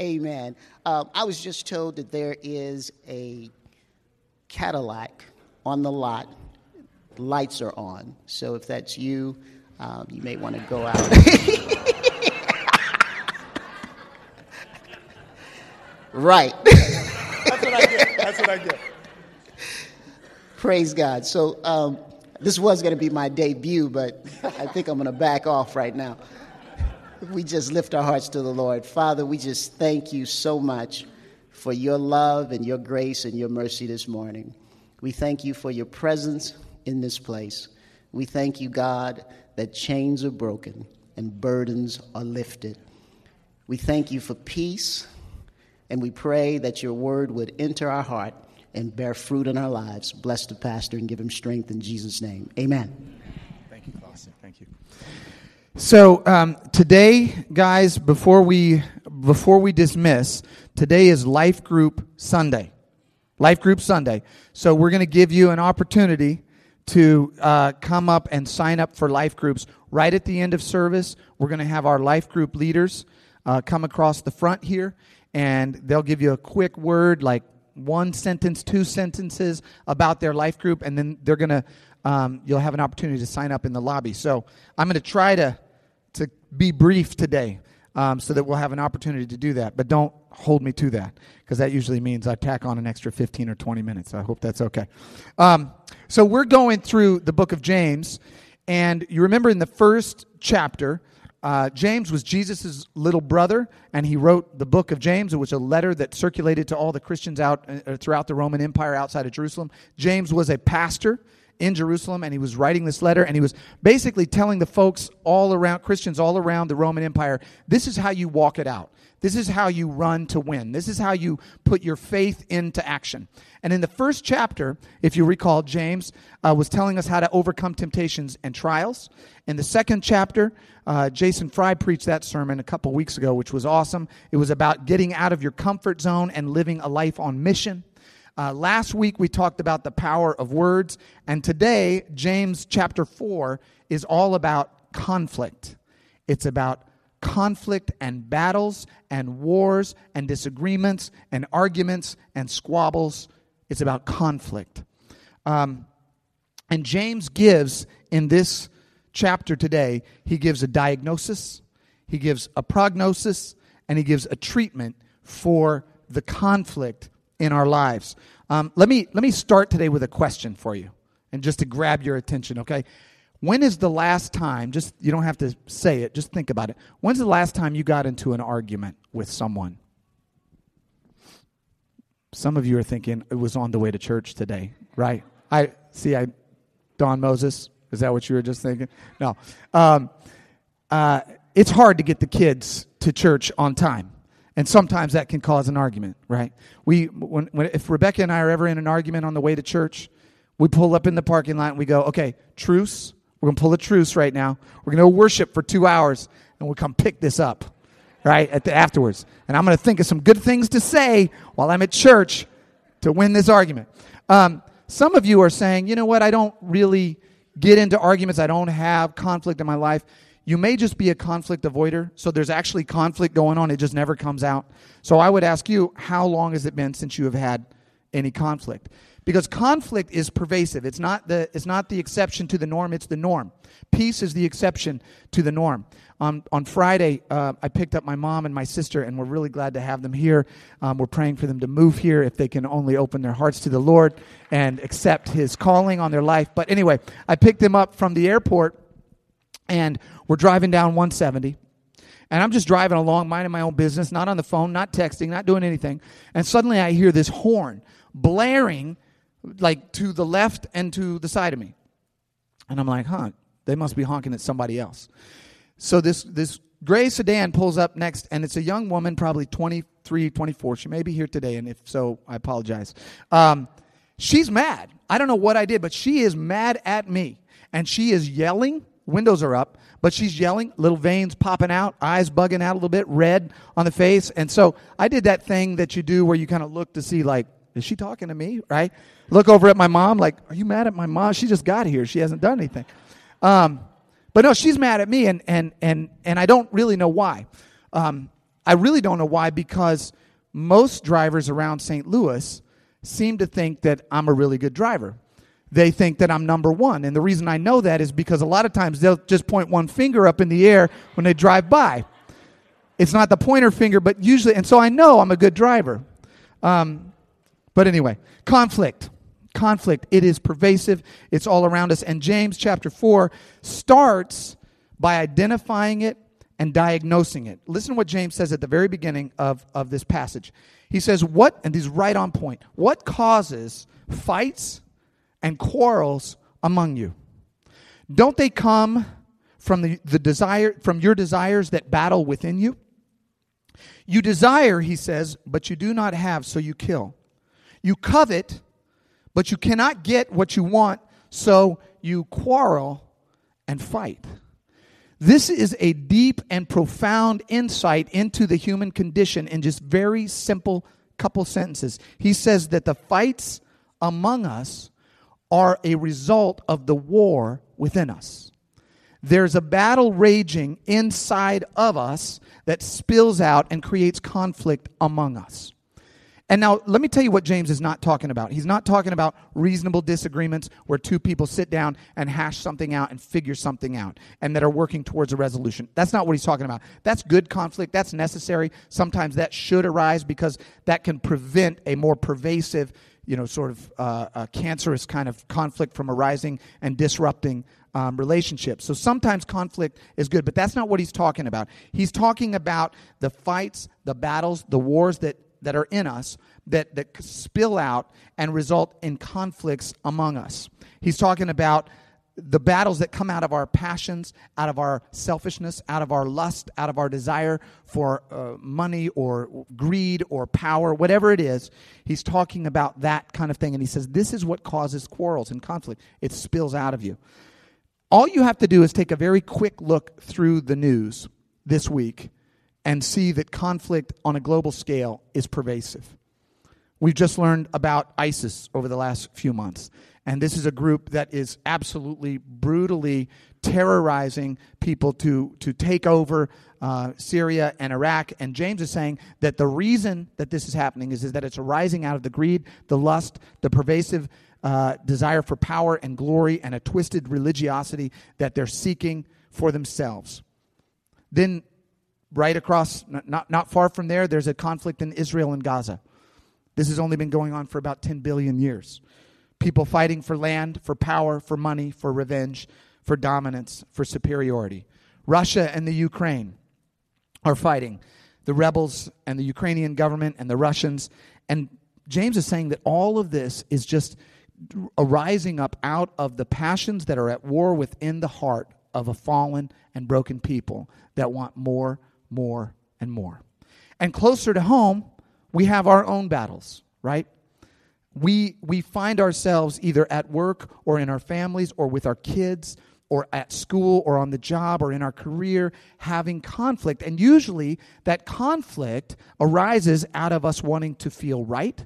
Amen. Um, I was just told that there is a Cadillac on the lot. Lights are on. So if that's you, um, you may want to go out. right. That's what I get. That's what I get. Praise God. So um, this was going to be my debut, but I think I'm going to back off right now. We just lift our hearts to the Lord. Father, we just thank you so much for your love and your grace and your mercy this morning. We thank you for your presence in this place. We thank you, God, that chains are broken and burdens are lifted. We thank you for peace, and we pray that your word would enter our heart and bear fruit in our lives. Bless the pastor and give him strength in Jesus' name. Amen. Thank you, Clausen. Thank you. So um, today, guys, before we before we dismiss, today is Life Group Sunday. Life Group Sunday. So we're going to give you an opportunity to uh, come up and sign up for life groups right at the end of service. We're going to have our life group leaders uh, come across the front here, and they'll give you a quick word, like one sentence, two sentences about their life group, and then they're going to um, you'll have an opportunity to sign up in the lobby. So I'm going to try to to be brief today, um, so that we'll have an opportunity to do that. But don't hold me to that because that usually means I tack on an extra 15 or 20 minutes. I hope that's okay. Um, so we're going through the book of James, and you remember in the first chapter. Uh, James was Jesus' little brother, and he wrote the book of James. It was a letter that circulated to all the Christians out uh, throughout the Roman Empire outside of Jerusalem. James was a pastor in Jerusalem, and he was writing this letter, and he was basically telling the folks all around, Christians all around the Roman Empire, this is how you walk it out. This is how you run to win. This is how you put your faith into action. And in the first chapter, if you recall, James uh, was telling us how to overcome temptations and trials. In the second chapter, uh, Jason Fry preached that sermon a couple weeks ago, which was awesome. It was about getting out of your comfort zone and living a life on mission. Uh, last week, we talked about the power of words. And today, James chapter 4 is all about conflict. It's about conflict and battles and wars and disagreements and arguments and squabbles. It's about conflict. Um, and James gives in this chapter today, he gives a diagnosis, he gives a prognosis, and he gives a treatment for the conflict in our lives. Um, let, me, let me start today with a question for you, and just to grab your attention, okay? When is the last time, just you don't have to say it, just think about it. When's the last time you got into an argument with someone? Some of you are thinking it was on the way to church today, right? I see I Don Moses, is that what you were just thinking? No. Um, uh, it's hard to get the kids to church on time. And sometimes that can cause an argument, right? We, when, when, if Rebecca and I are ever in an argument on the way to church, we pull up in the parking lot and we go, okay, truce, we're going to pull a truce right now. We're going to worship for two hours, and we'll come pick this up, right, at the afterwards. And I'm going to think of some good things to say while I'm at church to win this argument. Um, some of you are saying, you know what, I don't really get into arguments. I don't have conflict in my life. You may just be a conflict avoider. So there's actually conflict going on. It just never comes out. So I would ask you, how long has it been since you have had any conflict? because conflict is pervasive. It's not the, it's not the exception to the norm, it's the norm. Peace is the exception to the norm. Um, on Friday, uh, I picked up my mom and my sister, and we're really glad to have them here. Um, we're praying for them to move here if they can only open their hearts to the Lord and accept His calling on their life. But anyway, I picked them up from the airport, and we're driving down 170. And I'm just driving along, minding my own business, not on the phone, not texting, not doing anything. And suddenly I hear this horn blaring like to the left and to the side of me. And I'm like, huh, they must be honking at somebody else. So this, this gray sedan pulls up next, and it's a young woman, probably 23, 24. She may be here today, and if so, I apologize. Um, she's mad. I don't know what I did, but she is mad at me. And she is yelling. Windows are up, but she's yelling, little veins popping out, eyes bugging out a little bit, red on the face. And so I did that thing that you do where you kind of look to see, like, is she talking to me? Right? Look over at my mom, like, are you mad at my mom? She just got here. She hasn't done anything. Um, but no, she's mad at me, and, and, and, and I don't really know why. Um, I really don't know why, because most drivers around St. Louis seem to think that I'm a really good driver. They think that I'm number one. And the reason I know that is because a lot of times they'll just point one finger up in the air when they drive by. It's not the pointer finger, but usually, and so I know I'm a good driver. Um, but anyway, conflict. Conflict. It is pervasive, it's all around us. And James chapter 4 starts by identifying it and diagnosing it. Listen to what James says at the very beginning of, of this passage. He says, What, and he's right on point, what causes fights and quarrels among you? Don't they come from the, the desire from your desires that battle within you? You desire, he says, but you do not have, so you kill. You covet, but you cannot get what you want, so you quarrel and fight. This is a deep and profound insight into the human condition in just very simple couple sentences. He says that the fights among us are a result of the war within us. There's a battle raging inside of us that spills out and creates conflict among us. And now, let me tell you what James is not talking about. He's not talking about reasonable disagreements where two people sit down and hash something out and figure something out and that are working towards a resolution. That's not what he's talking about. That's good conflict. That's necessary. Sometimes that should arise because that can prevent a more pervasive, you know, sort of uh, cancerous kind of conflict from arising and disrupting um, relationships. So sometimes conflict is good, but that's not what he's talking about. He's talking about the fights, the battles, the wars that that are in us that, that spill out and result in conflicts among us. He's talking about the battles that come out of our passions, out of our selfishness, out of our lust, out of our desire for uh, money or greed or power, whatever it is. He's talking about that kind of thing. And he says, This is what causes quarrels and conflict. It spills out of you. All you have to do is take a very quick look through the news this week and see that conflict on a global scale is pervasive. We've just learned about ISIS over the last few months. And this is a group that is absolutely brutally terrorizing people to, to take over uh, Syria and Iraq. And James is saying that the reason that this is happening is, is that it's arising out of the greed, the lust, the pervasive uh, desire for power and glory, and a twisted religiosity that they're seeking for themselves. Then right across, not, not far from there, there's a conflict in Israel and Gaza. This has only been going on for about 10 billion years. People fighting for land, for power, for money, for revenge, for dominance, for superiority. Russia and the Ukraine are fighting. The rebels and the Ukrainian government and the Russians. And James is saying that all of this is just arising up out of the passions that are at war within the heart of a fallen and broken people that want more more, and more. And closer to home, we have our own battles, right? We, we find ourselves either at work or in our families or with our kids or at school or on the job or in our career having conflict. And usually that conflict arises out of us wanting to feel right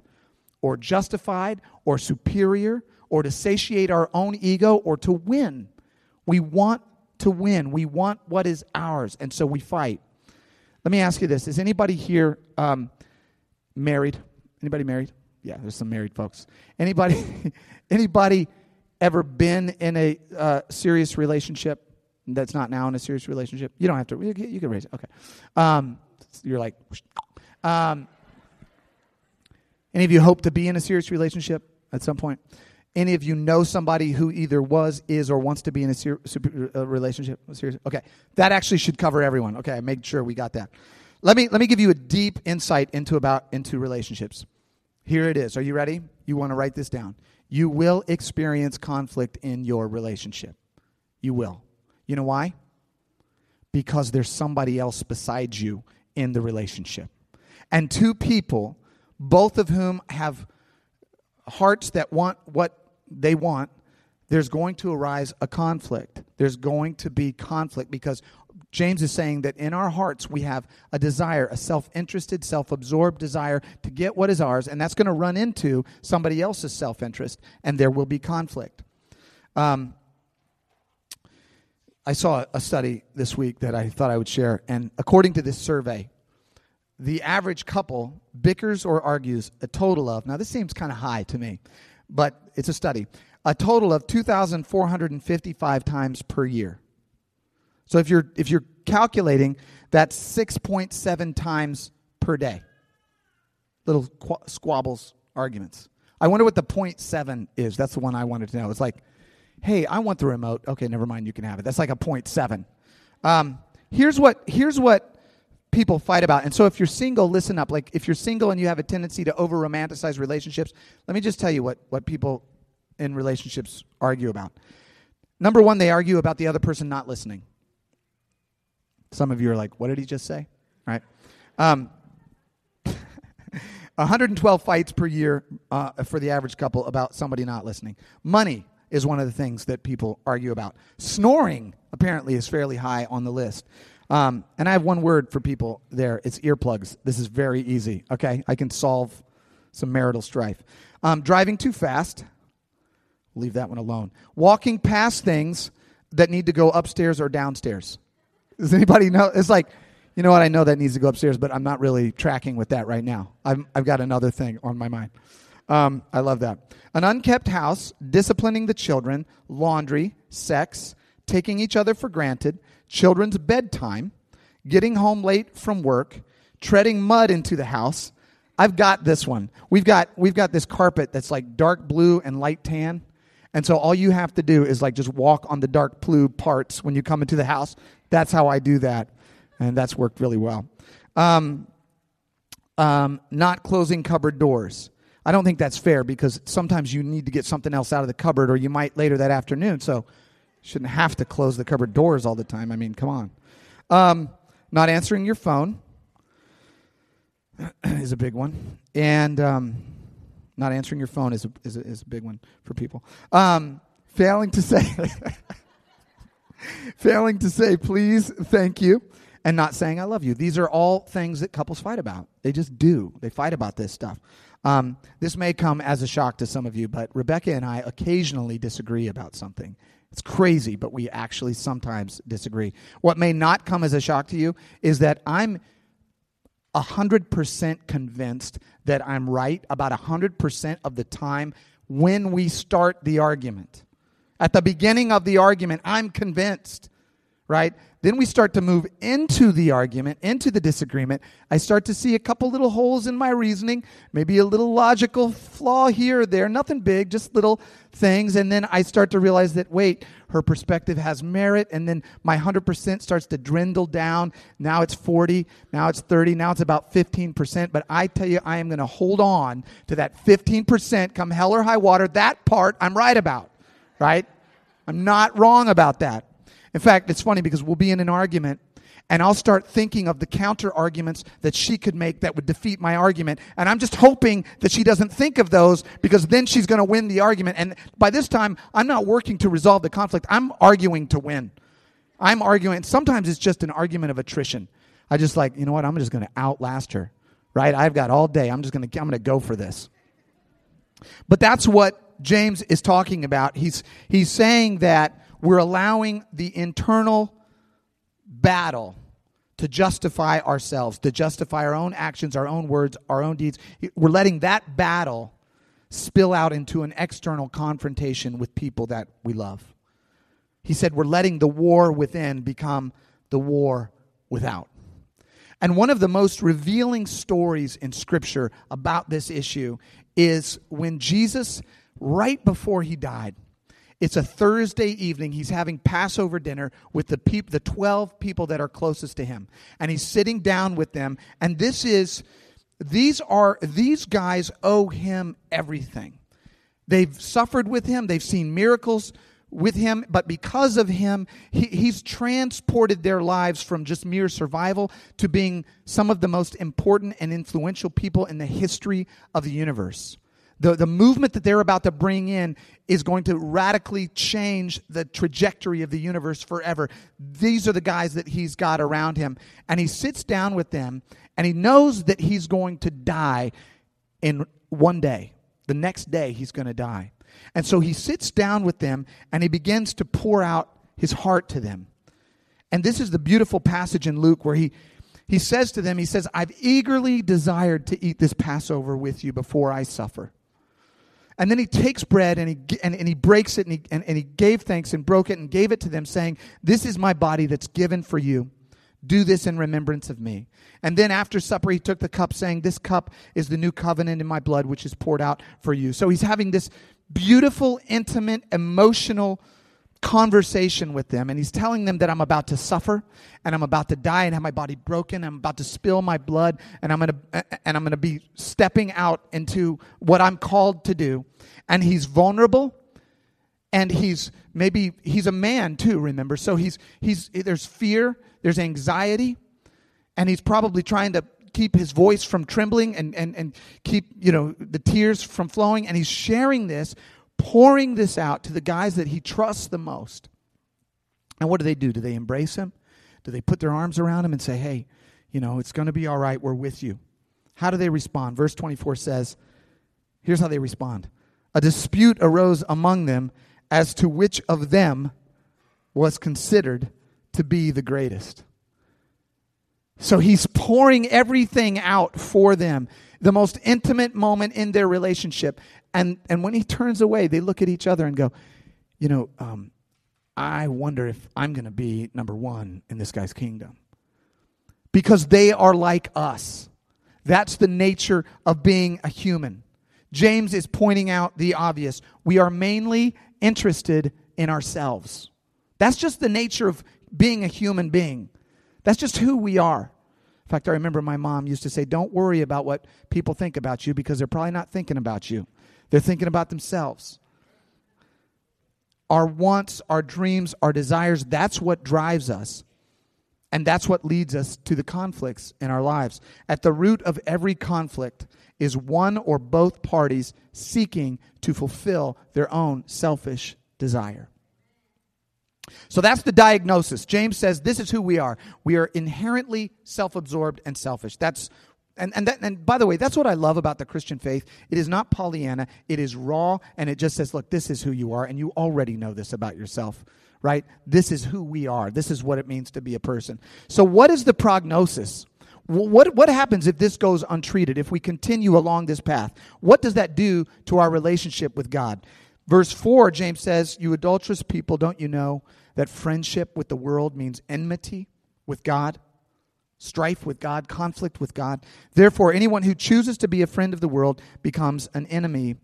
or justified or superior or to satiate our own ego or to win. We want to win. We want what is ours. And so we fight. Let me ask you this: Is anybody here um, married? Anybody married? Yeah, there's some married folks. Anybody? anybody ever been in a uh, serious relationship that's not now in a serious relationship? You don't have to. You, you can raise it. Okay. Um, you're like. Um, any of you hope to be in a serious relationship at some point? Any of you know somebody who either was, is, or wants to be in a ser- uh, relationship? Serious? Okay, that actually should cover everyone. Okay, I made sure we got that. Let me let me give you a deep insight into about into relationships. Here it is. Are you ready? You want to write this down. You will experience conflict in your relationship. You will. You know why? Because there's somebody else besides you in the relationship. And two people, both of whom have hearts that want what they want, there's going to arise a conflict. There's going to be conflict because James is saying that in our hearts we have a desire, a self interested, self absorbed desire to get what is ours, and that's going to run into somebody else's self interest, and there will be conflict. Um, I saw a study this week that I thought I would share, and according to this survey, the average couple bickers or argues a total of, now this seems kind of high to me, but it's a study, a total of 2,455 times per year. So if you're, if you're calculating, that's 6.7 times per day. Little qu- squabbles, arguments. I wonder what the 0.7 is. That's the one I wanted to know. It's like, hey, I want the remote. Okay, never mind, you can have it. That's like a 0.7. Um, here's what here's what people fight about. And so if you're single, listen up. Like if you're single and you have a tendency to over romanticize relationships, let me just tell you what, what people in relationships argue about. Number one, they argue about the other person not listening. Some of you are like, what did he just say? Right? Um, 112 fights per year uh, for the average couple about somebody not listening. Money is one of the things that people argue about. Snoring, apparently, is fairly high on the list. Um, and I have one word for people there it's earplugs. This is very easy, okay? I can solve some marital strife. Um, driving too fast, leave that one alone. Walking past things that need to go upstairs or downstairs. Does anybody know? It's like, you know what? I know that needs to go upstairs, but I'm not really tracking with that right now. I'm, I've got another thing on my mind. Um, I love that. An unkept house, disciplining the children, laundry, sex, taking each other for granted, children's bedtime, getting home late from work, treading mud into the house. I've got this one. We've got we've got this carpet that's like dark blue and light tan. And so all you have to do is like just walk on the dark blue parts when you come into the house. That's how I do that. And that's worked really well. Um, um, not closing cupboard doors. I don't think that's fair because sometimes you need to get something else out of the cupboard or you might later that afternoon. So shouldn't have to close the cupboard doors all the time. I mean, come on. Um, not answering your phone is a big one. And um, not answering your phone is a, is a, is a big one for people. Um, failing to say, failing to say please, thank you, and not saying I love you. These are all things that couples fight about. They just do. They fight about this stuff. Um, this may come as a shock to some of you, but Rebecca and I occasionally disagree about something. It's crazy, but we actually sometimes disagree. What may not come as a shock to you is that I'm 100% convinced that I'm right about 100% of the time when we start the argument. At the beginning of the argument, I'm convinced, right? Then we start to move into the argument, into the disagreement. I start to see a couple little holes in my reasoning, maybe a little logical flaw here or there, nothing big, just little things. And then I start to realize that, wait, her perspective has merit. And then my 100% starts to dwindle down. Now it's 40, now it's 30, now it's about 15%. But I tell you, I am going to hold on to that 15% come hell or high water. That part I'm right about, right? I'm not wrong about that. In fact, it's funny because we'll be in an argument and I'll start thinking of the counter arguments that she could make that would defeat my argument. And I'm just hoping that she doesn't think of those because then she's going to win the argument. And by this time, I'm not working to resolve the conflict. I'm arguing to win. I'm arguing. Sometimes it's just an argument of attrition. I just like, you know what? I'm just going to outlast her, right? I've got all day. I'm just going to, I'm going to go for this. But that's what James is talking about. He's, he's saying that we're allowing the internal battle to justify ourselves, to justify our own actions, our own words, our own deeds. We're letting that battle spill out into an external confrontation with people that we love. He said we're letting the war within become the war without. And one of the most revealing stories in Scripture about this issue is when Jesus, right before he died, it's a Thursday evening. He's having Passover dinner with the peop- the 12 people that are closest to him. And he's sitting down with them. And this is these are these guys owe him everything. They've suffered with him, they've seen miracles with him, but because of him, he, he's transported their lives from just mere survival to being some of the most important and influential people in the history of the universe. The, the movement that they're about to bring in is going to radically change the trajectory of the universe forever. These are the guys that he's got around him. And he sits down with them and he knows that he's going to die in one day. The next day, he's going to die. And so he sits down with them and he begins to pour out his heart to them. And this is the beautiful passage in Luke where he, he says to them, He says, I've eagerly desired to eat this Passover with you before I suffer. And then he takes bread and he, and, and he breaks it and he, and, and he gave thanks and broke it and gave it to them, saying, This is my body that's given for you. Do this in remembrance of me. And then after supper, he took the cup, saying, This cup is the new covenant in my blood, which is poured out for you. So he's having this beautiful, intimate, emotional conversation with them and he's telling them that I'm about to suffer and I'm about to die and have my body broken I'm about to spill my blood and I'm going to and I'm going to be stepping out into what I'm called to do. And he's vulnerable and he's maybe he's a man too remember? So he's he's there's fear there's anxiety and he's probably trying to keep his voice from trembling and and and keep you know the tears from flowing and he's sharing this pouring this out to the guys that he trusts the most. And what do they do? Do they embrace him? Do they put their arms around him and say, hey, you know, it's going to be all right. We're with you. How do they respond? Verse 24 says, here's how they respond A dispute arose among them as to which of them was considered to be the greatest. So he's pouring everything out for them, the most intimate moment in their relationship. And, and when he turns away, they look at each other and go, You know, um, I wonder if I'm going to be number one in this guy's kingdom. Because they are like us. That's the nature of being a human. James is pointing out the obvious. We are mainly interested in ourselves. That's just the nature of being a human being. That's just who we are. In fact, I remember my mom used to say, Don't worry about what people think about you because they're probably not thinking about you. They're thinking about themselves. Our wants, our dreams, our desires, that's what drives us. And that's what leads us to the conflicts in our lives. At the root of every conflict is one or both parties seeking to fulfill their own selfish desire. So that's the diagnosis. James says this is who we are. We are inherently self absorbed and selfish. That's and, and, that, and by the way, that's what I love about the Christian faith. It is not Pollyanna, it is raw, and it just says, look, this is who you are, and you already know this about yourself, right? This is who we are. This is what it means to be a person. So, what is the prognosis? What, what happens if this goes untreated, if we continue along this path? What does that do to our relationship with God? Verse 4, James says, You adulterous people, don't you know that friendship with the world means enmity with God? strife with God, conflict with God. Therefore, anyone who chooses to be a friend of the world becomes an enemy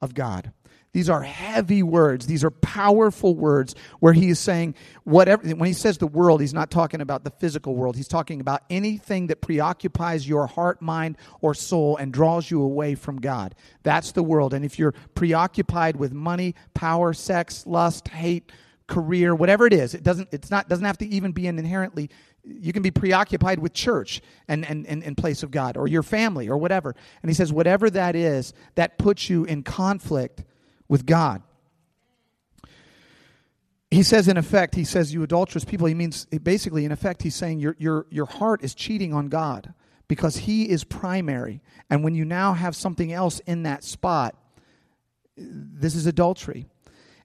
of God. These are heavy words. These are powerful words where he is saying whatever when he says the world, he's not talking about the physical world. He's talking about anything that preoccupies your heart, mind, or soul and draws you away from God. That's the world. And if you're preoccupied with money, power, sex, lust, hate, career, whatever it is, it doesn't it's not doesn't have to even be an inherently you can be preoccupied with church and, and, and in place of God or your family or whatever. And he says, whatever that is, that puts you in conflict with God. He says, in effect, he says, you adulterous people. He means, basically, in effect, he's saying your, your, your heart is cheating on God because he is primary. And when you now have something else in that spot, this is adultery.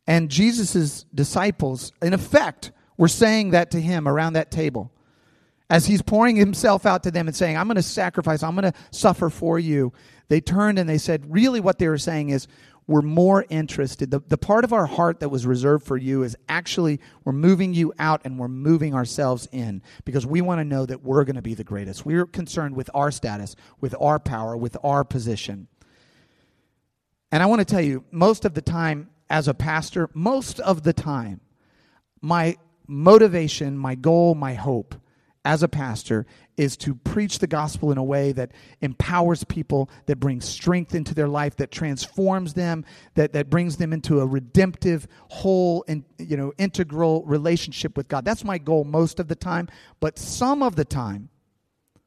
And Jesus' disciples, in effect, were saying that to him around that table as he's pouring himself out to them and saying, I'm going to sacrifice, I'm going to suffer for you, they turned and they said, really what they were saying is, we're more interested. The, the part of our heart that was reserved for you is actually we're moving you out and we're moving ourselves in because we want to know that we're going to be the greatest. We're concerned with our status, with our power, with our position. And I want to tell you, most of the time as a pastor, most of the time, my motivation, my goal, my hope as a pastor is to preach the gospel in a way that empowers people, that brings strength into their life, that transforms them, that, that brings them into a redemptive, whole, and you know, integral relationship with God. That's my goal most of the time. But some of the time,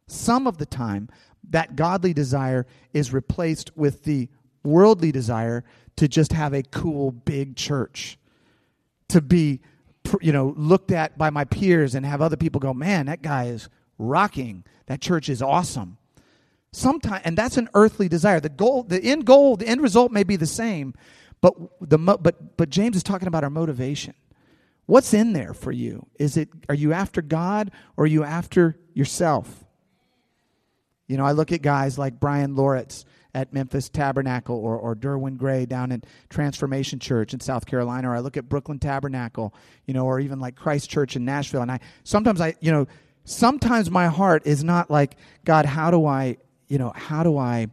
some of the time, that godly desire is replaced with the worldly desire to just have a cool big church, to be you know, looked at by my peers and have other people go, man, that guy is rocking. That church is awesome. Sometimes, and that's an earthly desire. The goal, the end goal, the end result may be the same, but the but but James is talking about our motivation. What's in there for you? Is it are you after God or are you after yourself? You know, I look at guys like Bryan Loritts at Memphis Tabernacle or, or Derwin Gray down at Transformation Church in South Carolina, or I look at Brooklyn Tabernacle, you know, or even like Christ Church in Nashville. And I sometimes I, you know, sometimes my heart is not like, God, how do I, you know, how do I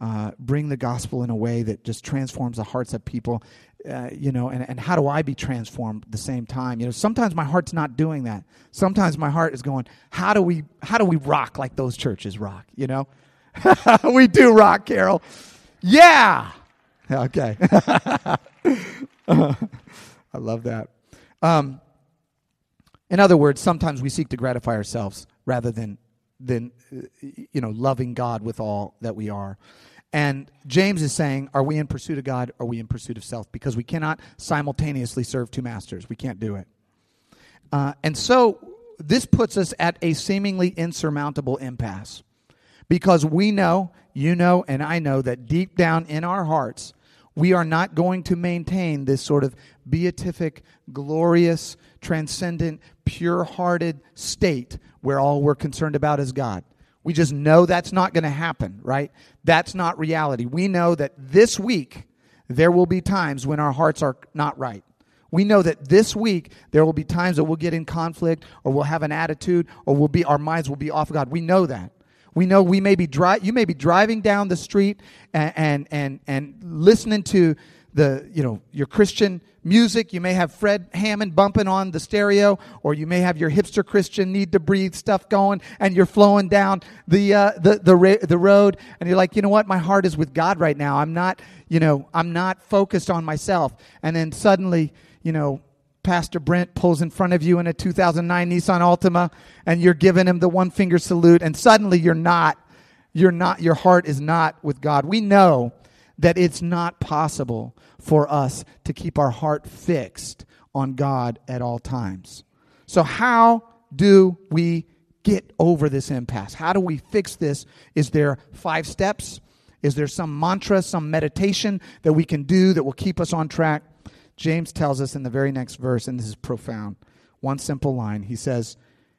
uh, bring the gospel in a way that just transforms the hearts of people? Uh, you know, and, and how do I be transformed at the same time? You know, sometimes my heart's not doing that. Sometimes my heart is going, how do we, how do we rock like those churches rock? You know, we do rock, Carol. Yeah. Okay. I love that. Um, in other words, sometimes we seek to gratify ourselves rather than than you know loving God with all that we are. And James is saying, are we in pursuit of God? Or are we in pursuit of self? Because we cannot simultaneously serve two masters. We can't do it. Uh, and so this puts us at a seemingly insurmountable impasse. Because we know, you know, and I know that deep down in our hearts, we are not going to maintain this sort of beatific, glorious, transcendent, pure hearted state where all we're concerned about is God. We just know that's not going to happen, right? That's not reality. We know that this week there will be times when our hearts are not right. We know that this week there will be times that we'll get in conflict or we'll have an attitude or we'll be our minds will be off God. We know that. We know we may be dri- you may be driving down the street and, and, and, and listening to the, you know, your Christian music. You may have Fred Hammond bumping on the stereo, or you may have your hipster Christian Needtobreathe stuff going, and you're flowing down the, uh, the, the, ra- the road, and you're like, you know what? My heart is with God right now. I'm not, you know, I'm not focused on myself. And then suddenly, you know, Pastor Brent pulls in front of you in a 2009 Nissan Altima and you're giving him the one finger salute and suddenly you're not you're not your heart is not with God. We know that it's not possible for us to keep our heart fixed on God at all times. So how do we get over this impasse? How do we fix this? Is there five steps? Is there some mantra, some meditation that we can do that will keep us on track? James tells us in the very next verse, and this is profound, one simple line. He says,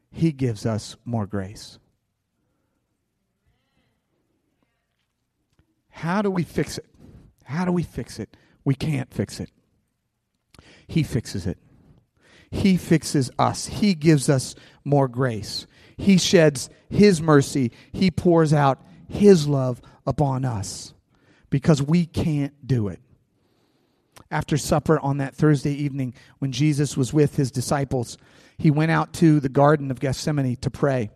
He gives us more grace. How do we fix it? How do we fix it? We can't fix it. He fixes it. He fixes us. He gives us more grace. He sheds His mercy. He pours out His love upon us because we can't do it after supper on that Thursday evening when Jesus was with his disciples, he went out to the Garden of Gethsemane to pray.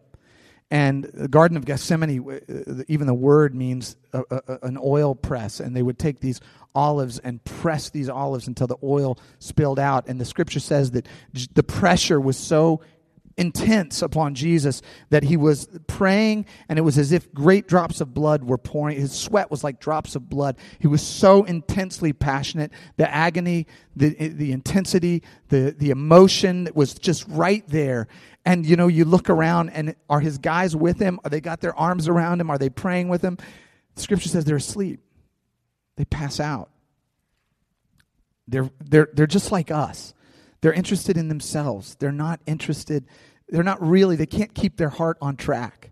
And the Garden of Gethsemane, uh, even the word means a, a, an oil press. And they would take these olives and press these olives until the oil spilled out. And the scripture says that the pressure was so intense upon Jesus that he was praying and it was as if great drops of blood were pouring. His sweat was like drops of blood. He was so intensely passionate. The agony, the, the intensity, the, the emotion was just right there. And you know, you look around and are his guys with him? Are they got their arms around him? Are they praying with him? The scripture says they're asleep. They pass out. They're, they're, they're just like us. They're interested in themselves. They're not interested, they're not really, they can't keep their heart on track.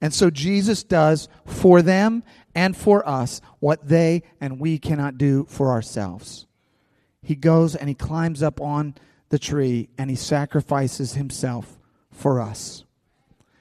And so Jesus does for them and for us what they and we cannot do for ourselves. He goes and he climbs up on the tree and he sacrifices himself for us.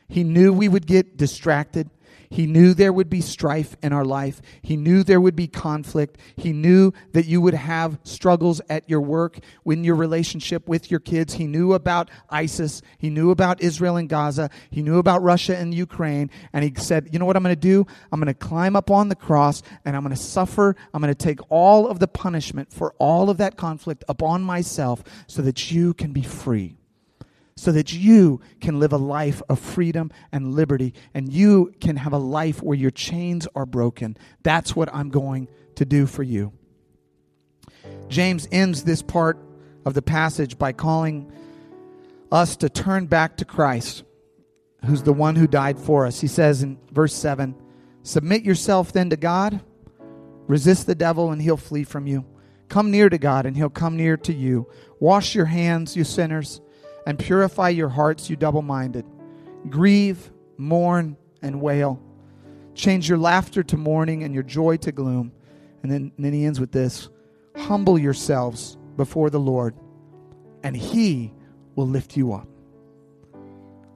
He knew we would get distracted. He knew there would be strife in our life. He knew there would be conflict. He knew that you would have struggles at your work, in your relationship with your kids. He knew about ISIS. He knew about Israel and Gaza. He knew about Russia and Ukraine. And he said, You know what I'm going to do? I'm going to climb up on the cross and I'm going to suffer. I'm going to take all of the punishment for all of that conflict upon myself so that you can be free so that you can live a life of freedom and liberty and you can have a life where your chains are broken. That's what I'm going to do for you. James ends this part of the passage by calling us to turn back to Christ, who's the one who died for us. He says in verse 7 Submit yourself then to God, resist the devil, and he'll flee from you. Come near to God, and he'll come near to you. Wash your hands, you sinners and purify your hearts, you double minded. Grieve, mourn, and wail. Change your laughter to mourning and your joy to gloom. And then, and then he ends with this Humble yourselves before the Lord, and he will lift you up.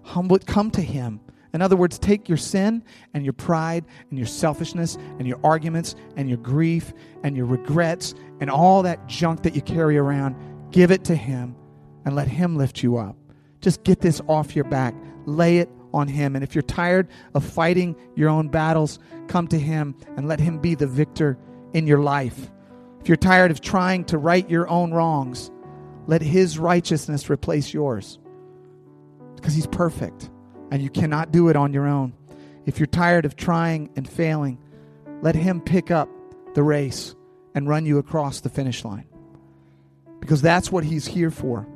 Humble, come to him. In other words, take your sin and your pride and your selfishness and your arguments and your grief and your regrets and all that junk that you carry around, give it to him and let him lift you up. Just get this off your back. Lay it on Him. And if you're tired of fighting your own battles, come to Him and let Him be the victor in your life. If you're tired of trying to right your own wrongs, let His righteousness replace yours. Because He's perfect and you cannot do it on your own. If you're tired of trying and failing, let Him pick up the race and run you across the finish line. Because that's what He's here for.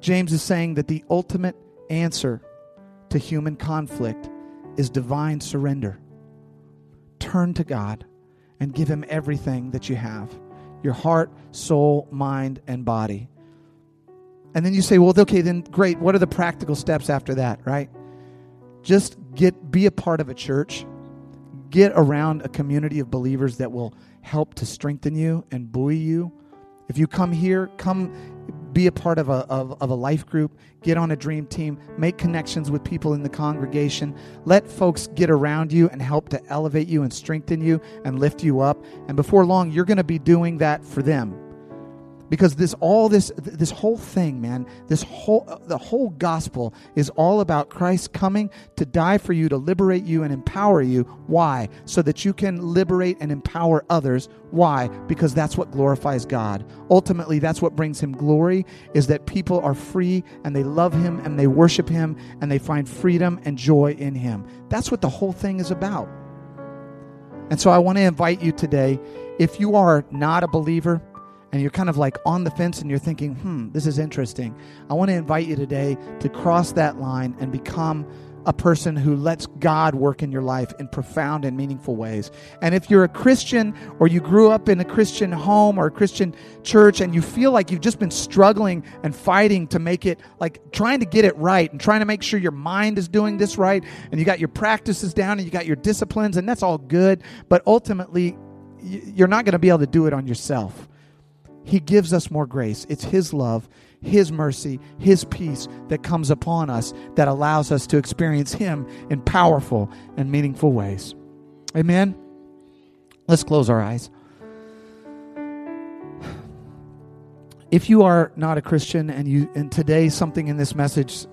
James is saying that the ultimate answer to human conflict is divine surrender. Turn to God and give Him everything that you have your heart, soul, mind, and body. And then you say, well, okay, then great. What are the practical steps after that, right? Just get be a part of a church. Get around a community of believers that will help to strengthen you and buoy you. If you come here, come be a part of a, of, of, a life group, get on a dream team, make connections with people in the congregation. Let folks get around you and help to elevate you and strengthen you and lift you up. And before long, you're going to be doing that for them because this all this this whole thing man this whole uh, the whole gospel is all about christ coming to die for you to liberate you and empower you. Why? So that you can liberate and empower others. Why? Because that's what glorifies god. Ultimately that's what brings him glory is that people are free and they love him and they worship him and they find freedom and joy in him. That's what the whole thing is about. And so i want to invite you today if you are not a believer and you're kind of like on the fence and you're thinking, hmm, this is interesting. I want to invite you today to cross that line and become a person who lets God work in your life in profound and meaningful ways. And if you're a Christian or you grew up in a Christian home or a Christian church and you feel like you've just been struggling and fighting to make it, like trying to get it right and trying to make sure your mind is doing this right and you got your practices down and you got your disciplines and that's all good, but ultimately you're not going to be able to do it on yourself. He gives us more grace. It's His love, His mercy, His peace that comes upon us that allows us to experience Him in powerful and meaningful ways. Amen? Let's close our eyes. If you are not a Christian and you and today something in this message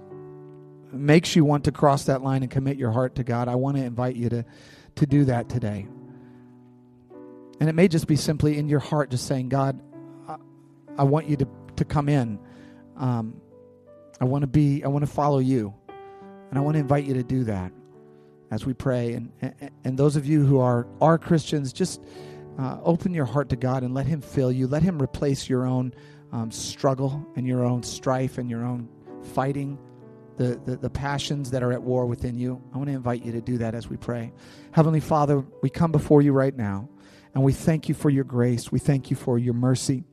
makes you want to cross that line and commit your heart to God, I want to invite you to, to do that today. And it may just be simply in your heart just saying, God, I want you to, to come in. Um, I want to be, I want to follow you. And I want to invite you to do that as we pray. And, and, and those of you who are, are Christians, just uh, open your heart to God and let Him fill you. Let Him replace your own um, struggle and your own strife and your own fighting, the, the, the passions that are at war within you. I want to invite you to do that as we pray. Heavenly Father, we come before you right now and we thank you for your grace. We thank you for your mercy.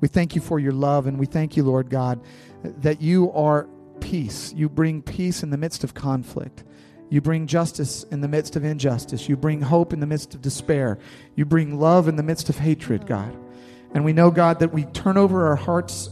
We thank you for your love, and we thank you, Lord God, that you are peace. You bring peace in the midst of conflict. You bring justice in the midst of injustice. You bring hope in the midst of despair. You bring love in the midst of hatred, God. And we know, God, that we turn over our hearts